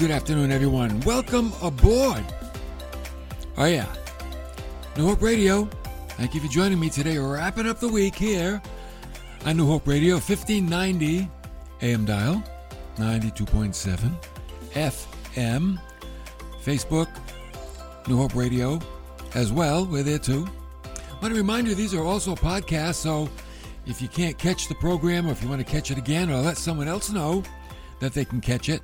Good afternoon, everyone. Welcome aboard. Oh, yeah. New Hope Radio. Thank you for joining me today. We're wrapping up the week here on New Hope Radio, 1590 AM dial, 92.7 FM, Facebook, New Hope Radio as well. We're there too. I want to remind you, these are also podcasts, so if you can't catch the program or if you want to catch it again or let someone else know that they can catch it,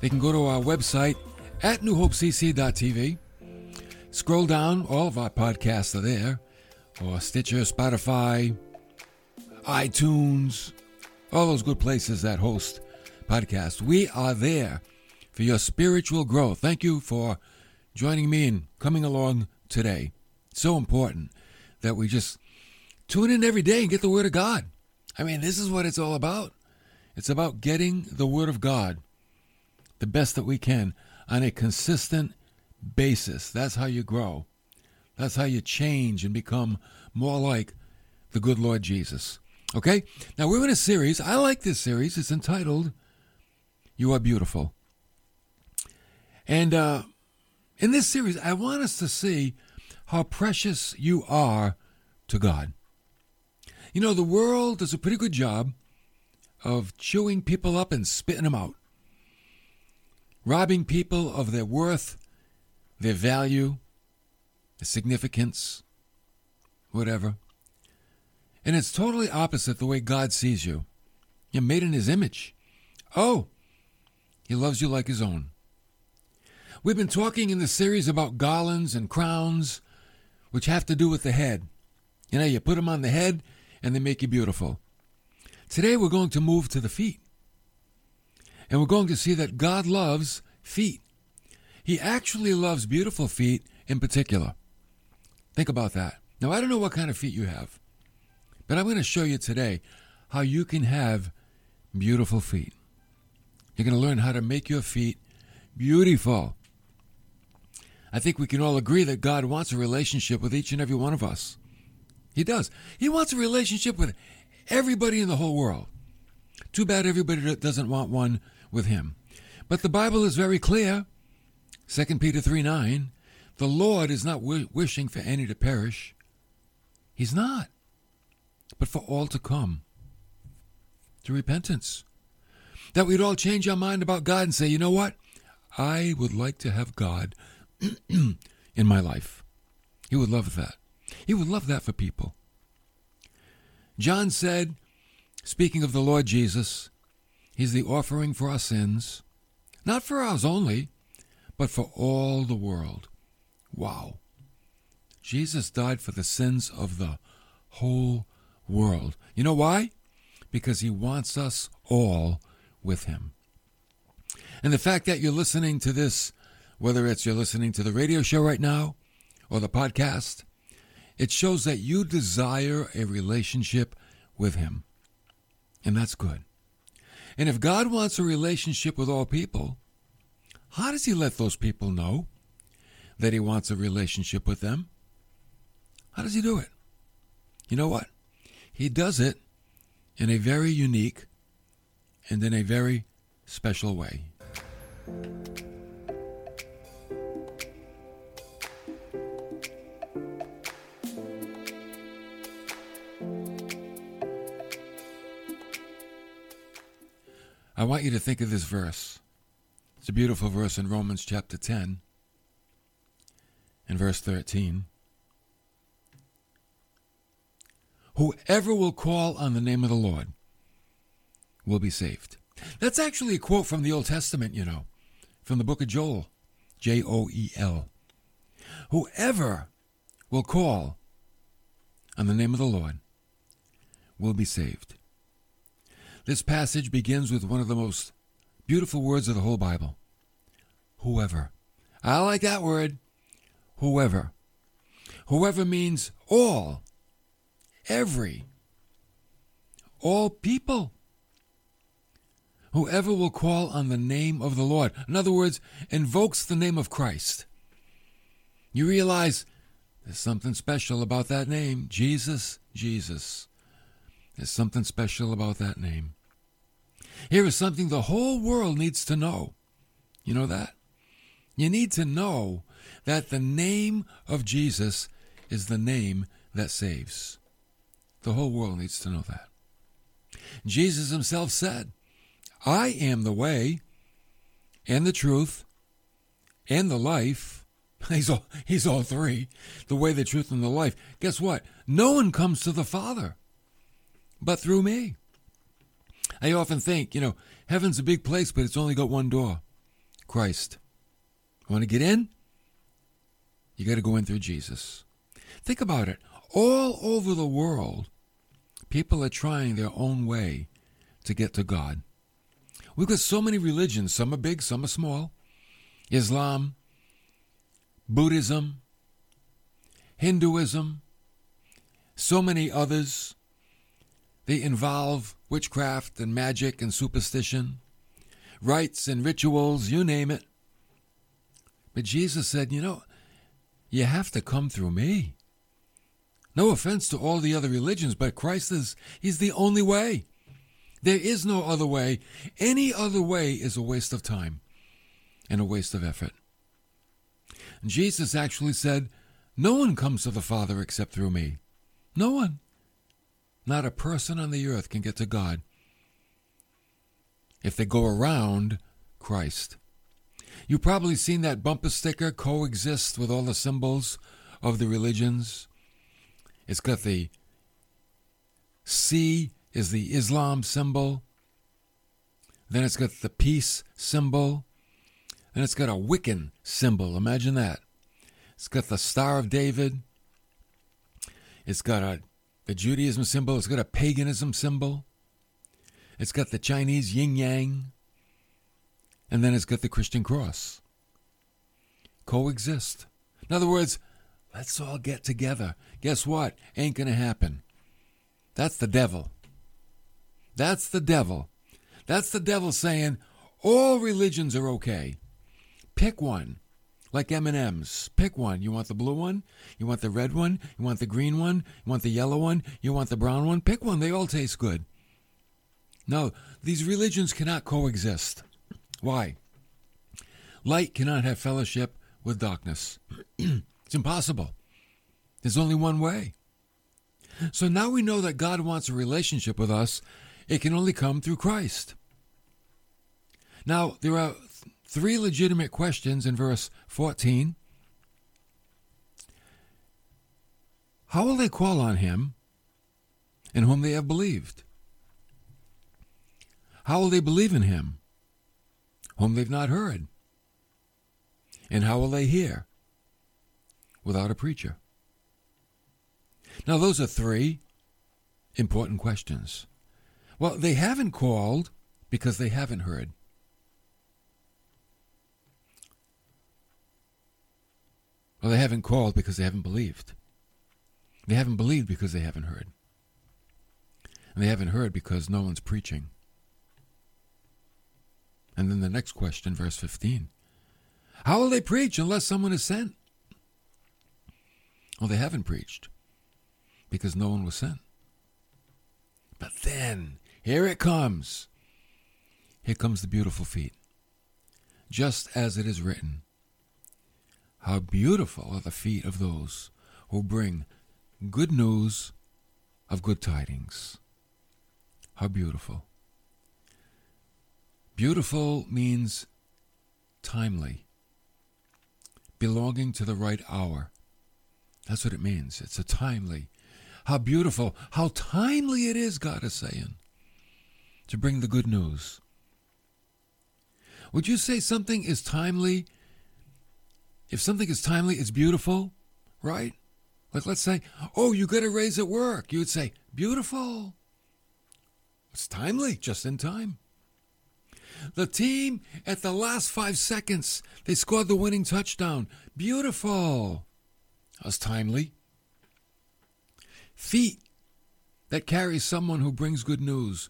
they can go to our website at newhopecc.tv. Scroll down, all of our podcasts are there, or Stitcher, Spotify, iTunes, all those good places that host podcasts. We are there for your spiritual growth. Thank you for joining me and coming along today. So important that we just tune in every day and get the Word of God. I mean, this is what it's all about. It's about getting the Word of God the best that we can on a consistent basis. That's how you grow. That's how you change and become more like the good Lord Jesus. Okay? Now we're in a series. I like this series. It's entitled You Are Beautiful. And uh, in this series, I want us to see how precious you are to God. You know, the world does a pretty good job of chewing people up and spitting them out robbing people of their worth, their value, their significance, whatever. And it's totally opposite the way God sees you. You're made in His image. Oh, He loves you like His own. We've been talking in the series about garlands and crowns, which have to do with the head. You know, you put them on the head and they make you beautiful. Today we're going to move to the feet. And we're going to see that God loves feet. He actually loves beautiful feet in particular. Think about that. Now, I don't know what kind of feet you have, but I'm going to show you today how you can have beautiful feet. You're going to learn how to make your feet beautiful. I think we can all agree that God wants a relationship with each and every one of us. He does. He wants a relationship with everybody in the whole world. Too bad everybody doesn't want one with him. But the Bible is very clear. 2 Peter 3 9. The Lord is not w- wishing for any to perish. He's not. But for all to come to repentance. That we'd all change our mind about God and say, you know what? I would like to have God in my life. He would love that. He would love that for people. John said, speaking of the Lord Jesus, He's the offering for our sins, not for ours only, but for all the world. Wow. Jesus died for the sins of the whole world. You know why? Because he wants us all with him. And the fact that you're listening to this, whether it's you're listening to the radio show right now or the podcast, it shows that you desire a relationship with him. And that's good. And if God wants a relationship with all people, how does He let those people know that He wants a relationship with them? How does He do it? You know what? He does it in a very unique and in a very special way. I want you to think of this verse. It's a beautiful verse in Romans chapter 10 and verse 13. Whoever will call on the name of the Lord will be saved. That's actually a quote from the Old Testament, you know, from the book of Joel, J O E L. Whoever will call on the name of the Lord will be saved. This passage begins with one of the most beautiful words of the whole Bible whoever. I like that word, whoever. Whoever means all, every, all people. Whoever will call on the name of the Lord. In other words, invokes the name of Christ. You realize there's something special about that name Jesus, Jesus. There's something special about that name. Here is something the whole world needs to know. You know that? You need to know that the name of Jesus is the name that saves. The whole world needs to know that. Jesus himself said, I am the way and the truth and the life. He's all, he's all three the way, the truth, and the life. Guess what? No one comes to the Father but through me. I often think, you know, heaven's a big place, but it's only got one door Christ. Want to get in? You got to go in through Jesus. Think about it. All over the world, people are trying their own way to get to God. We've got so many religions. Some are big, some are small. Islam, Buddhism, Hinduism, so many others. They involve witchcraft and magic and superstition, rites and rituals, you name it. But Jesus said, you know, you have to come through me. No offense to all the other religions, but Christ is, he's the only way. There is no other way. Any other way is a waste of time and a waste of effort. Jesus actually said, No one comes to the Father except through me. No one. Not a person on the earth can get to God if they go around Christ. You've probably seen that bumper sticker coexist with all the symbols of the religions. It's got the C is the Islam symbol. Then it's got the peace symbol. Then it's got a Wiccan symbol. Imagine that. It's got the Star of David. It's got a the Judaism symbol. It's got a paganism symbol. It's got the Chinese yin yang. And then it's got the Christian cross. Coexist. In other words, let's all get together. Guess what? Ain't going to happen. That's the devil. That's the devil. That's the devil saying all religions are okay. Pick one. Like M&Ms. Pick one. You want the blue one? You want the red one? You want the green one? You want the yellow one? You want the brown one? Pick one. They all taste good. No, these religions cannot coexist. Why? Light cannot have fellowship with darkness. it's impossible. There's only one way. So now we know that God wants a relationship with us it can only come through Christ. Now, there are three legitimate questions in verse 14. How will they call on him in whom they have believed? How will they believe in him whom they've not heard? And how will they hear without a preacher? Now, those are three important questions. Well, they haven't called because they haven't heard. Well, they haven't called because they haven't believed. They haven't believed because they haven't heard. And they haven't heard because no one's preaching. And then the next question, verse 15 How will they preach unless someone is sent? Well, they haven't preached because no one was sent. But then here it comes. Here comes the beautiful feet. Just as it is written How beautiful are the feet of those who bring good news of good tidings. How beautiful. Beautiful means timely, belonging to the right hour. That's what it means. It's a timely. How beautiful, how timely it is, God is saying to bring the good news. Would you say something is timely? If something is timely, it's beautiful, right? Like let's say, oh, you got a raise at work. You would say, beautiful. It's timely, just in time. The team at the last five seconds, they scored the winning touchdown. Beautiful. That's timely. Feet that carry someone who brings good news.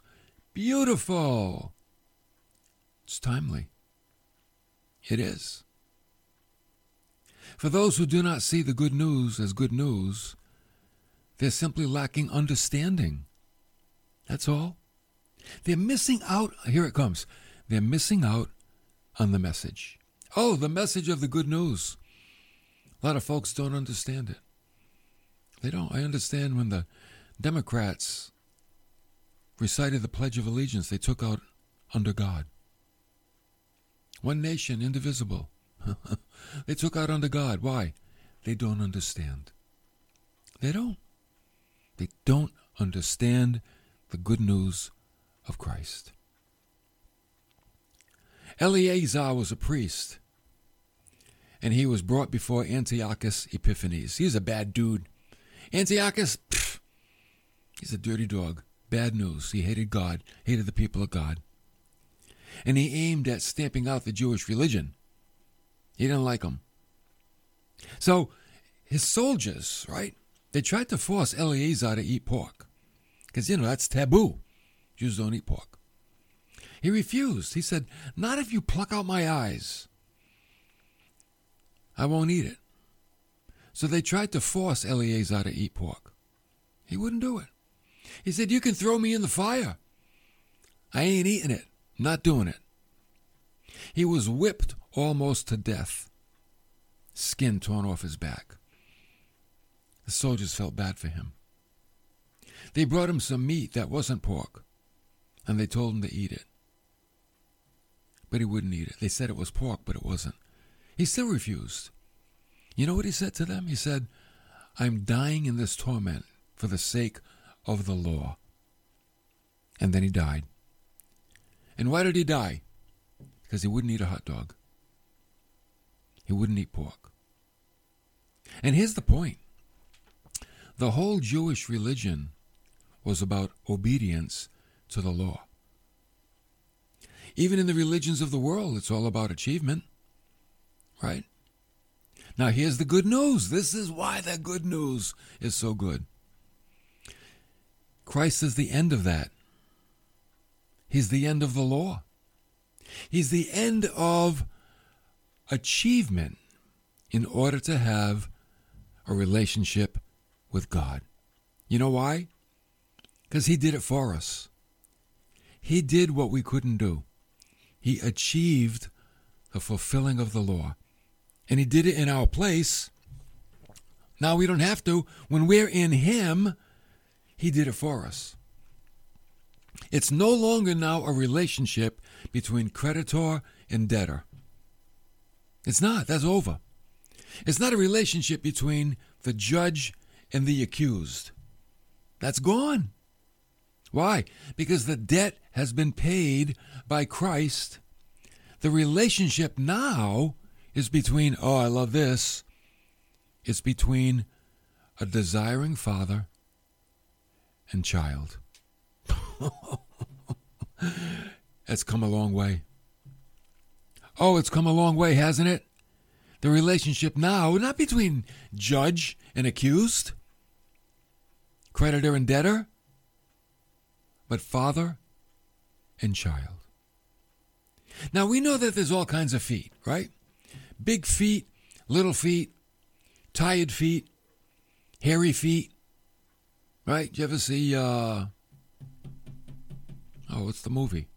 Beautiful. It's timely. It is. For those who do not see the good news as good news, they're simply lacking understanding. That's all. They're missing out. Here it comes. They're missing out on the message. Oh, the message of the good news. A lot of folks don't understand it. They don't. I understand when the Democrats recited the Pledge of Allegiance, they took out under God. One nation, indivisible. they took out under God. Why? They don't understand. They don't. They don't understand the good news of Christ. Eleazar was a priest, and he was brought before Antiochus Epiphanes. He's a bad dude. Antiochus, pff, he's a dirty dog. Bad news. He hated God, hated the people of God. And he aimed at stamping out the Jewish religion. He didn't like them. So his soldiers, right, they tried to force Eleazar to eat pork. Because, you know, that's taboo. Jews don't eat pork. He refused. He said, Not if you pluck out my eyes. I won't eat it. So they tried to force Eleazar to eat pork. He wouldn't do it. He said, You can throw me in the fire. I ain't eating it. Not doing it. He was whipped almost to death, skin torn off his back. The soldiers felt bad for him. They brought him some meat that wasn't pork, and they told him to eat it. But he wouldn't eat it. They said it was pork, but it wasn't. He still refused. You know what he said to them? He said, I'm dying in this torment for the sake of the law. And then he died. And why did he die? Because he wouldn't eat a hot dog. He wouldn't eat pork. And here's the point the whole Jewish religion was about obedience to the law. Even in the religions of the world, it's all about achievement, right? Now, here's the good news. This is why the good news is so good. Christ is the end of that. He's the end of the law. He's the end of achievement in order to have a relationship with God. You know why? Because He did it for us. He did what we couldn't do. He achieved the fulfilling of the law. And He did it in our place. Now we don't have to. When we're in Him, He did it for us. It's no longer now a relationship between creditor and debtor. It's not. That's over. It's not a relationship between the judge and the accused. That's gone. Why? Because the debt has been paid by Christ. The relationship now is between, oh, I love this. It's between a desiring father and child. it's come a long way. Oh, it's come a long way, hasn't it? The relationship now, not between judge and accused, creditor and debtor, but father and child. Now we know that there's all kinds of feet, right? Big feet, little feet, tired feet, hairy feet, right? You ever see uh, Oh, what's the movie?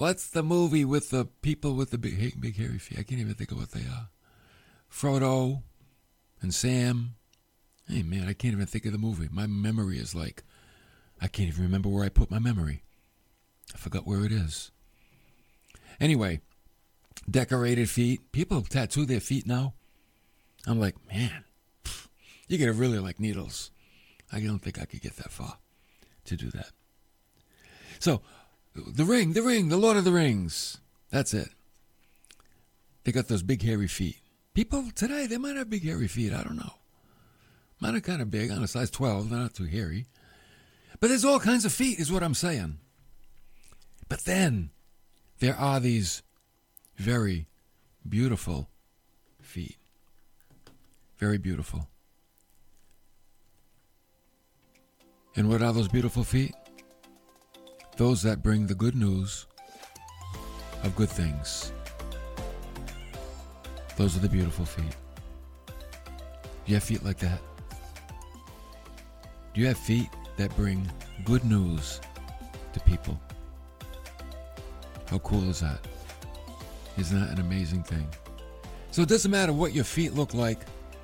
What's the movie with the people with the big, big hairy feet? I can't even think of what they are. Frodo and Sam. Hey, man, I can't even think of the movie. My memory is like, I can't even remember where I put my memory. I forgot where it is. Anyway, decorated feet. People tattoo their feet now. I'm like, man, you gotta really like needles. I don't think I could get that far to do that. So, the ring, the ring, the Lord of the Rings. That's it. They got those big hairy feet. People today, they might have big hairy feet. I don't know. Mine are kind of big, on a size 12. They're not too hairy. But there's all kinds of feet, is what I'm saying. But then there are these very beautiful feet. Very beautiful. And what are those beautiful feet? Those that bring the good news of good things. Those are the beautiful feet. Do you have feet like that? Do you have feet that bring good news to people? How cool is that? Isn't that an amazing thing? So it doesn't matter what your feet look like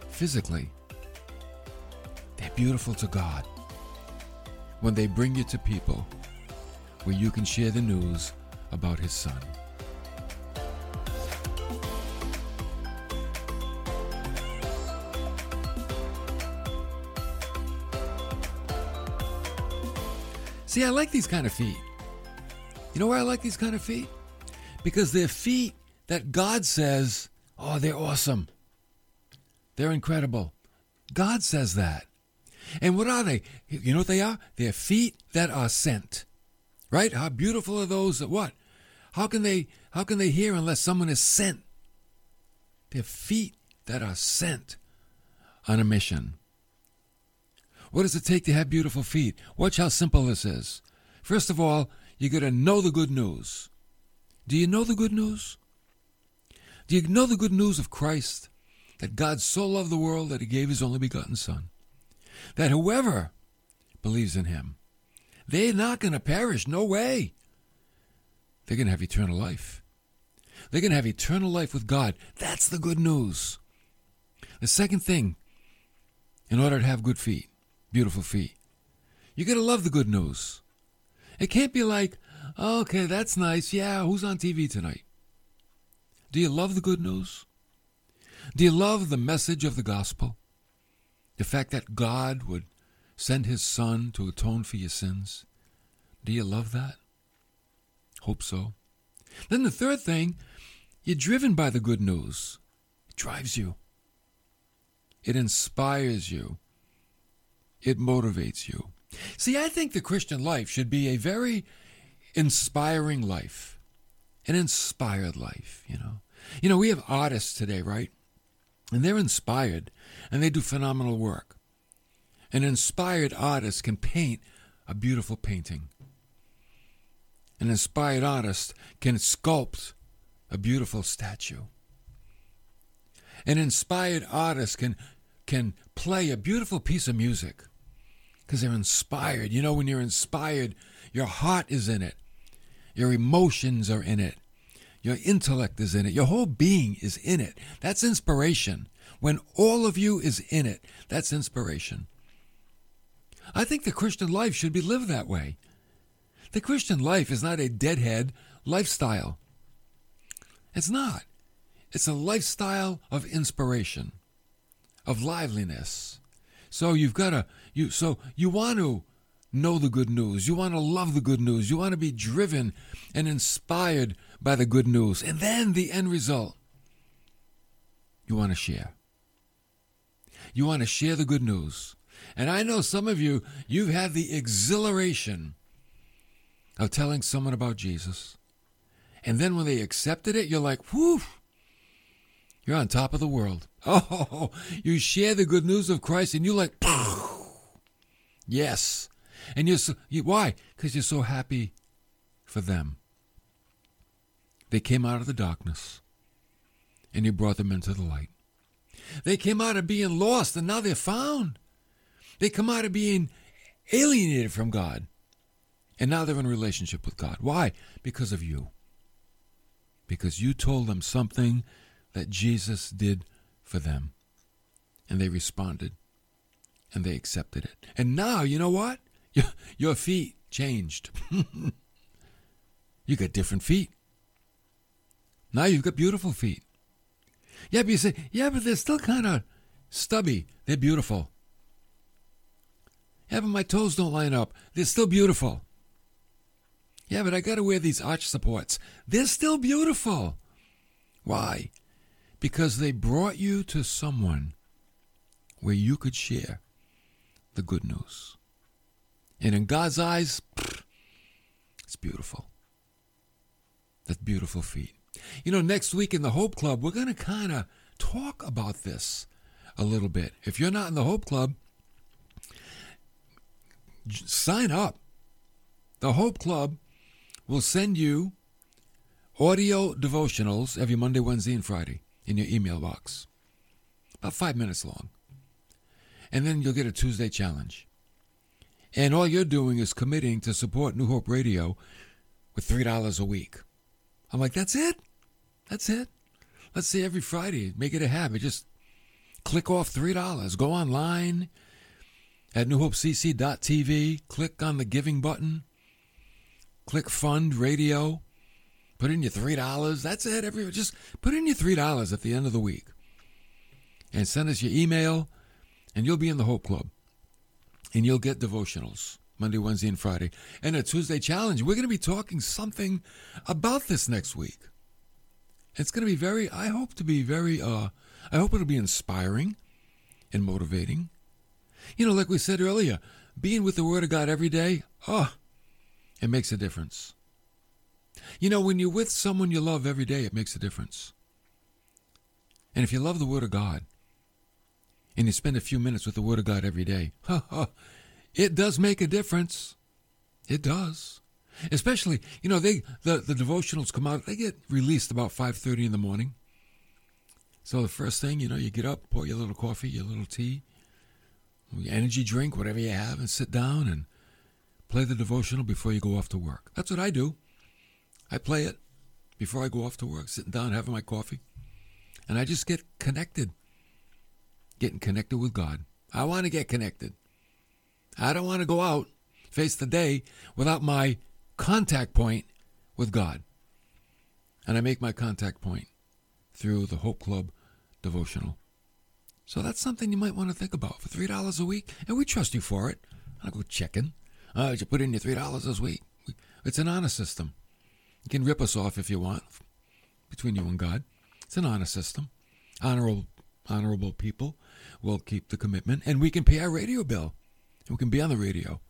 physically, they're beautiful to God when they bring you to people where you can share the news about His Son. See, I like these kind of feet. You know why I like these kind of feet? Because they're feet that God says, oh, they're awesome. They're incredible. God says that. And what are they? You know what they are? They're feet that are sent. Right? How beautiful are those that what? How can they how can they hear unless someone is sent? They're feet that are sent on a mission. What does it take to have beautiful feet? Watch how simple this is. First of all, you got to know the good news. Do you know the good news? Do you know the good news of Christ? That God so loved the world that he gave his only begotten Son. That whoever believes in him, they're not going to perish. No way. They're going to have eternal life. They're going to have eternal life with God. That's the good news. The second thing, in order to have good feet, beautiful feet. You got to love the good news. It can't be like, okay, that's nice. Yeah, who's on TV tonight? Do you love the good news? Do you love the message of the gospel? The fact that God would send his son to atone for your sins? Do you love that? Hope so. Then the third thing, you're driven by the good news. It drives you. It inspires you it motivates you. See, I think the Christian life should be a very inspiring life, an inspired life, you know. You know, we have artists today, right? And they're inspired and they do phenomenal work. An inspired artist can paint a beautiful painting. An inspired artist can sculpt a beautiful statue. An inspired artist can can play a beautiful piece of music because they're inspired. You know, when you're inspired, your heart is in it, your emotions are in it, your intellect is in it, your whole being is in it. That's inspiration. When all of you is in it, that's inspiration. I think the Christian life should be lived that way. The Christian life is not a deadhead lifestyle. It's not. It's a lifestyle of inspiration, of liveliness. So you've got to you so you want to know the good news. You want to love the good news. You want to be driven and inspired by the good news. And then the end result, you want to share. You want to share the good news. And I know some of you, you've had the exhilaration of telling someone about Jesus. And then when they accepted it, you're like, whew, you're on top of the world. Oh, you share the good news of Christ and you're like, Yes. And you're so, you, why? Because you're so happy for them. They came out of the darkness and you brought them into the light. They came out of being lost and now they're found. They come out of being alienated from God and now they're in relationship with God. Why? Because of you. Because you told them something that Jesus did for them and they responded and they accepted it. And now, you know what? Your, your feet changed. you got different feet. Now you've got beautiful feet. Yeah, but you say, yeah, but they're still kind of stubby. They're beautiful. But my toes don't line up. They're still beautiful. Yeah, but I got to wear these arch supports. They're still beautiful. Why? Because they brought you to someone where you could share the good news. And in God's eyes, it's beautiful. That's beautiful feet. You know, next week in the Hope Club, we're going to kind of talk about this a little bit. If you're not in the Hope Club, sign up. The Hope Club will send you audio devotionals every Monday, Wednesday, and Friday in your email box. About five minutes long and then you'll get a Tuesday challenge. And all you're doing is committing to support New Hope Radio with $3 a week. I'm like, that's it? That's it. Let's say every Friday, make it a habit. Just click off $3. Go online at newhopecc.tv, click on the giving button, click fund radio, put in your $3. That's it. Every just put in your $3 at the end of the week. And send us your email and you'll be in the Hope Club. And you'll get devotionals Monday, Wednesday, and Friday. And a Tuesday challenge. We're going to be talking something about this next week. It's going to be very, I hope to be very, uh, I hope it'll be inspiring and motivating. You know, like we said earlier, being with the Word of God every day, oh, it makes a difference. You know, when you're with someone you love every day, it makes a difference. And if you love the Word of God, and you spend a few minutes with the Word of God every day, it does make a difference. It does. Especially, you know, they the, the devotionals come out, they get released about 5.30 in the morning. So the first thing, you know, you get up, pour your little coffee, your little tea, energy drink, whatever you have, and sit down and play the devotional before you go off to work. That's what I do. I play it before I go off to work, sitting down, having my coffee. And I just get connected. Getting connected with God. I want to get connected. I don't want to go out, face the day without my contact point with God. And I make my contact point through the Hope Club devotional. So that's something you might want to think about for three dollars a week, and we trust you for it. I'll go checking. Uh, you put in your three dollars this week. It's an honor system. You can rip us off if you want, between you and God. It's an honor system. Honorable, honorable people will keep the commitment, and we can pay our radio bill. We can be on the radio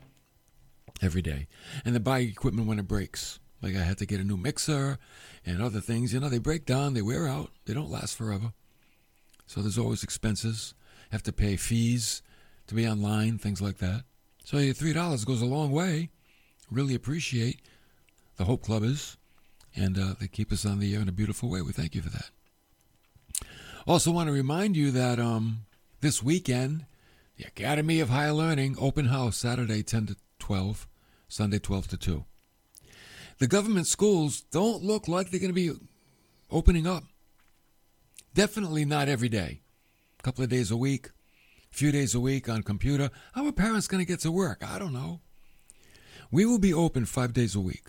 every day, and then buy equipment when it breaks. Like I had to get a new mixer and other things. You know, they break down, they wear out, they don't last forever. So there's always expenses. Have to pay fees to be online, things like that. So your three dollars goes a long way. Really appreciate the Hope Club is, and uh, they keep us on the air in a beautiful way. We thank you for that. Also, want to remind you that um, this weekend, the Academy of Higher Learning open house Saturday ten to twelve, Sunday twelve to two. The government schools don't look like they're going to be opening up. Definitely not every day. A couple of days a week, a few days a week on computer. How are parents going to get to work? I don't know. We will be open five days a week.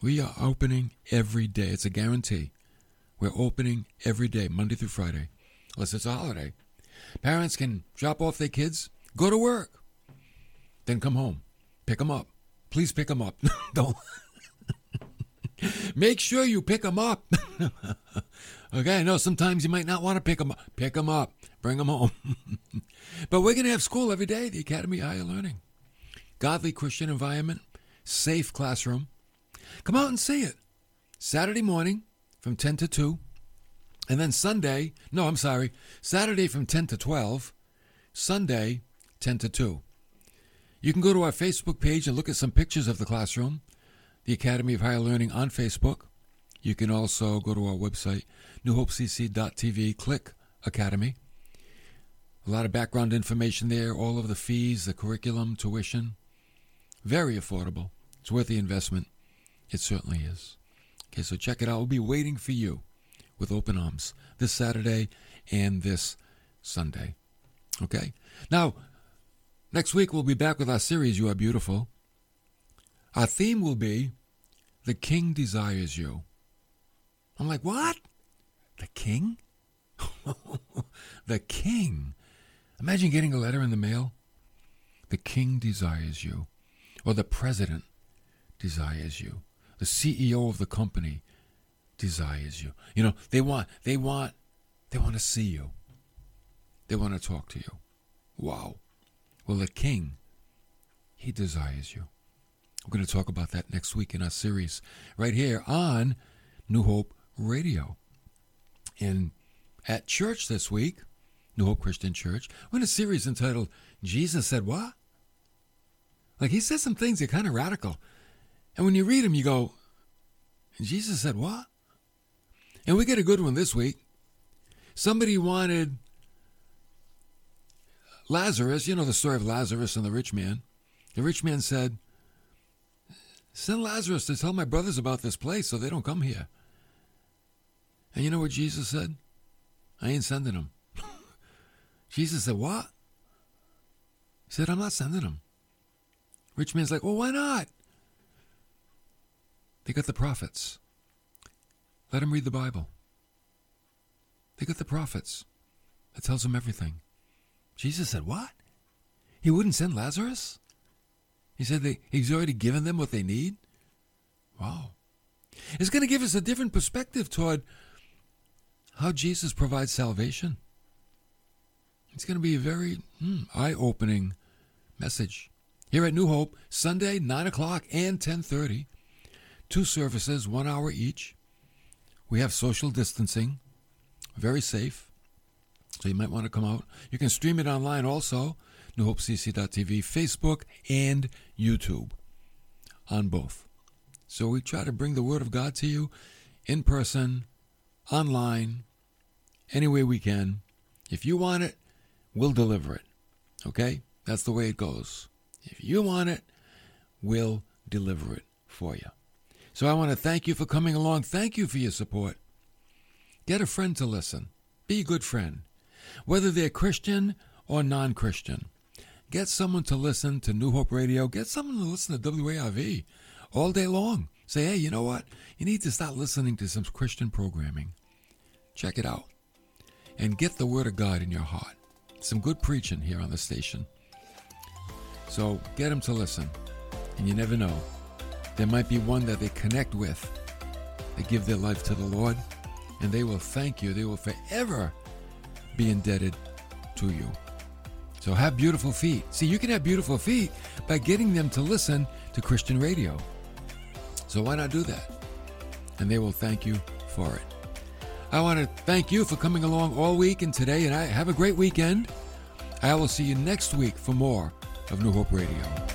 We are opening every day. It's a guarantee. We're opening every day, Monday through Friday, unless it's a holiday. Parents can drop off their kids, go to work, then come home, pick them up. Please pick them up. don't. Make sure you pick them up. okay, I know sometimes you might not want to pick them up. Pick them up, bring them home. but we're going to have school every day, the Academy Higher Learning. Godly Christian environment, safe classroom. Come out and see it. Saturday morning from 10 to 2. And then Sunday, no, I'm sorry, Saturday from 10 to 12. Sunday, 10 to 2. You can go to our Facebook page and look at some pictures of the classroom the Academy of Higher Learning on Facebook. You can also go to our website, newhopecc.tv, click Academy. A lot of background information there, all of the fees, the curriculum, tuition. Very affordable. It's worth the investment. It certainly is. Okay, so check it out. We'll be waiting for you with open arms this Saturday and this Sunday. Okay? Now, next week we'll be back with our series, You Are Beautiful. Our theme will be The King Desires You. I'm like, what? The King? the King. Imagine getting a letter in the mail. The King desires you. Or the President desires you. The CEO of the company desires you. You know, they want, they want, they want to see you. They want to talk to you. Wow. Well, the King, he desires you. We're going to talk about that next week in our series right here on New Hope Radio. And at church this week, New Hope Christian Church, we're in a series entitled Jesus Said What? Like he said some things that are kind of radical. And when you read them, you go, Jesus said what? And we get a good one this week. Somebody wanted Lazarus, you know the story of Lazarus and the rich man. The rich man said, Send Lazarus to tell my brothers about this place so they don't come here. And you know what Jesus said? I ain't sending them. Jesus said, What? He said, I'm not sending them. Rich man's like, Well, why not? They got the prophets. Let them read the Bible. They got the prophets. That tells them everything. Jesus said, What? He wouldn't send Lazarus? He said he's already given them what they need? Wow. It's going to give us a different perspective toward how Jesus provides salvation. It's going to be a very hmm, eye-opening message. Here at New Hope, Sunday, 9 o'clock and 10.30. Two services, one hour each. We have social distancing, very safe. So you might want to come out. You can stream it online also, newhopecc.tv, Facebook, and YouTube on both. So we try to bring the Word of God to you in person, online, any way we can. If you want it, we'll deliver it. Okay? That's the way it goes. If you want it, we'll deliver it for you. So I want to thank you for coming along. Thank you for your support. Get a friend to listen. Be a good friend. Whether they're Christian or non Christian. Get someone to listen to New Hope Radio. Get someone to listen to WARV all day long. Say, hey, you know what? You need to start listening to some Christian programming. Check it out. And get the Word of God in your heart. Some good preaching here on the station. So get them to listen. And you never know. There might be one that they connect with. They give their life to the Lord, and they will thank you. They will forever be indebted to you. So have beautiful feet. See, you can have beautiful feet by getting them to listen to Christian radio. So why not do that? And they will thank you for it. I want to thank you for coming along all week and today, and I have a great weekend. I will see you next week for more of New Hope Radio.